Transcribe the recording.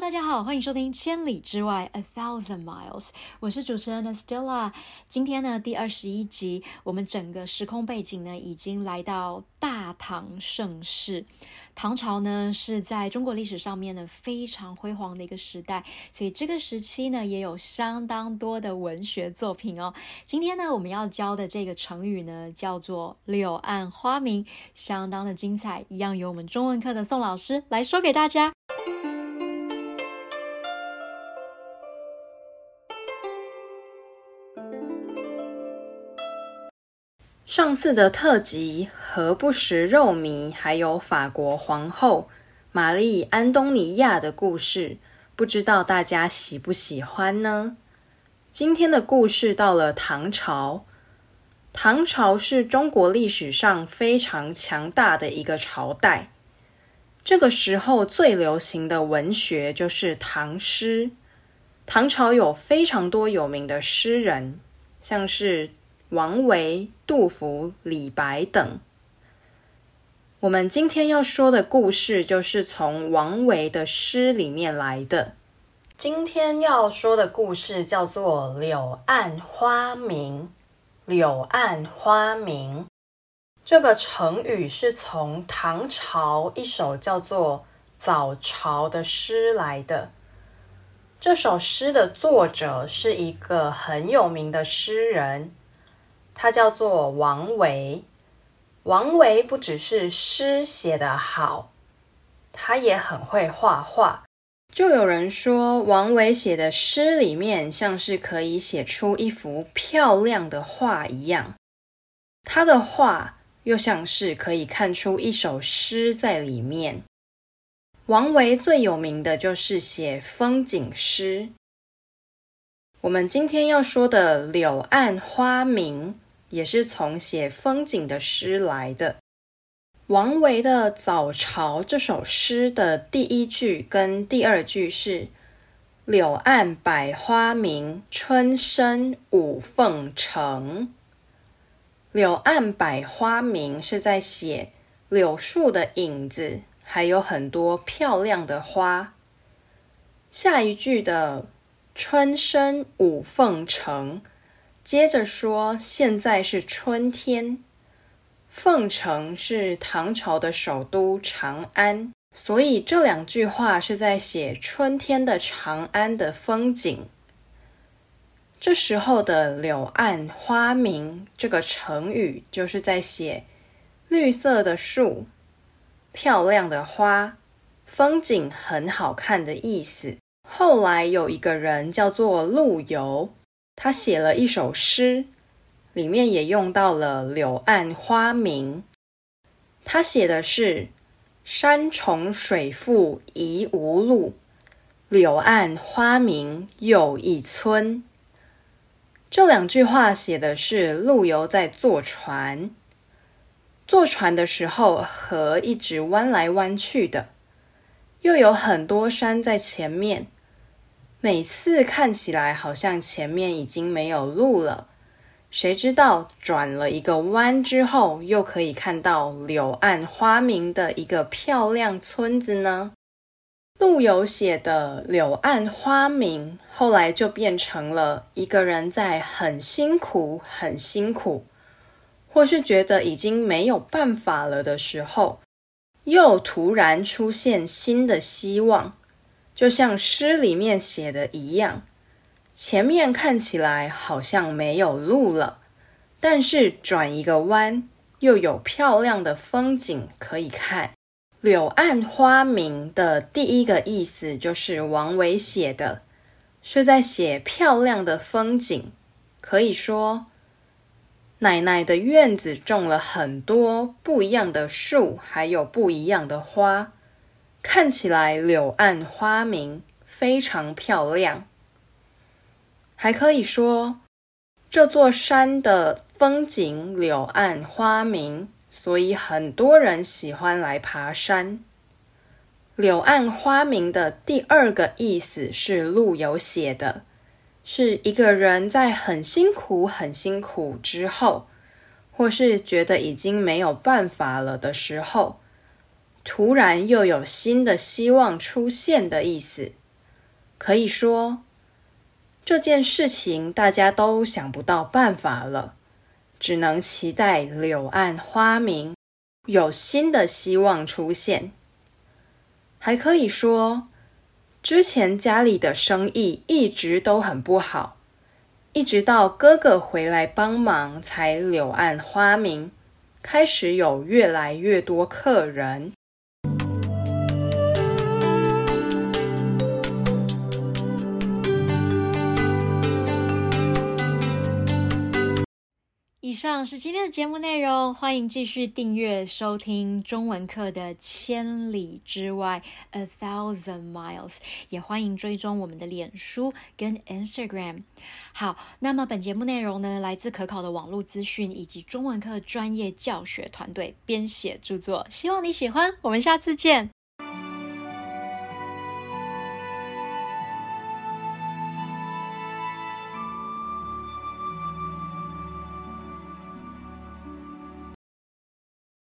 大家好，欢迎收听《千里之外》（A Thousand Miles），我是主持人 Estella。今天呢，第二十一集，我们整个时空背景呢，已经来到大唐盛世。唐朝呢，是在中国历史上面呢非常辉煌的一个时代，所以这个时期呢，也有相当多的文学作品哦。今天呢，我们要教的这个成语呢，叫做“柳暗花明”，相当的精彩，一样由我们中文课的宋老师来说给大家。上次的特辑《何不食肉糜》，还有法国皇后玛丽·安东尼亚的故事，不知道大家喜不喜欢呢？今天的故事到了唐朝，唐朝是中国历史上非常强大的一个朝代。这个时候最流行的文学就是唐诗。唐朝有非常多有名的诗人，像是。王维、杜甫、李白等。我们今天要说的故事，就是从王维的诗里面来的。今天要说的故事叫做《柳暗花明》。柳暗花明这个成语是从唐朝一首叫做《早朝》的诗来的。这首诗的作者是一个很有名的诗人。他叫做王维。王维不只是诗写得好，他也很会画画。就有人说，王维写的诗里面像是可以写出一幅漂亮的画一样，他的画又像是可以看出一首诗在里面。王维最有名的就是写风景诗。我们今天要说的《柳暗花明》。也是从写风景的诗来的。王维的《早朝》这首诗的第一句跟第二句是“柳暗百花明，春深五凤城”。柳暗百花明是在写柳树的影子，还有很多漂亮的花。下一句的“春深五凤城”。接着说，现在是春天，凤城是唐朝的首都长安，所以这两句话是在写春天的长安的风景。这时候的“柳暗花明”这个成语，就是在写绿色的树、漂亮的花、风景很好看的意思。后来有一个人叫做陆游。他写了一首诗，里面也用到了“柳暗花明”。他写的是“山重水复疑无路，柳暗花明又一村”。这两句话写的是陆游在坐船，坐船的时候河一直弯来弯去的，又有很多山在前面。每次看起来好像前面已经没有路了，谁知道转了一个弯之后，又可以看到柳暗花明的一个漂亮村子呢？陆游写的“柳暗花明”，后来就变成了一个人在很辛苦、很辛苦，或是觉得已经没有办法了的时候，又突然出现新的希望。就像诗里面写的一样，前面看起来好像没有路了，但是转一个弯，又有漂亮的风景可以看。柳暗花明的第一个意思就是王维写的，是在写漂亮的风景。可以说，奶奶的院子种了很多不一样的树，还有不一样的花。看起来柳暗花明，非常漂亮。还可以说，这座山的风景柳暗花明，所以很多人喜欢来爬山。柳暗花明的第二个意思是陆游写的，是一个人在很辛苦、很辛苦之后，或是觉得已经没有办法了的时候。突然又有新的希望出现的意思，可以说，这件事情大家都想不到办法了，只能期待柳暗花明，有新的希望出现。还可以说，之前家里的生意一直都很不好，一直到哥哥回来帮忙，才柳暗花明，开始有越来越多客人。以上是今天的节目内容，欢迎继续订阅收听中文课的《千里之外》（A Thousand Miles），也欢迎追踪我们的脸书跟 Instagram。好，那么本节目内容呢，来自可考的网络资讯以及中文课专业教学团队编写著作，希望你喜欢。我们下次见。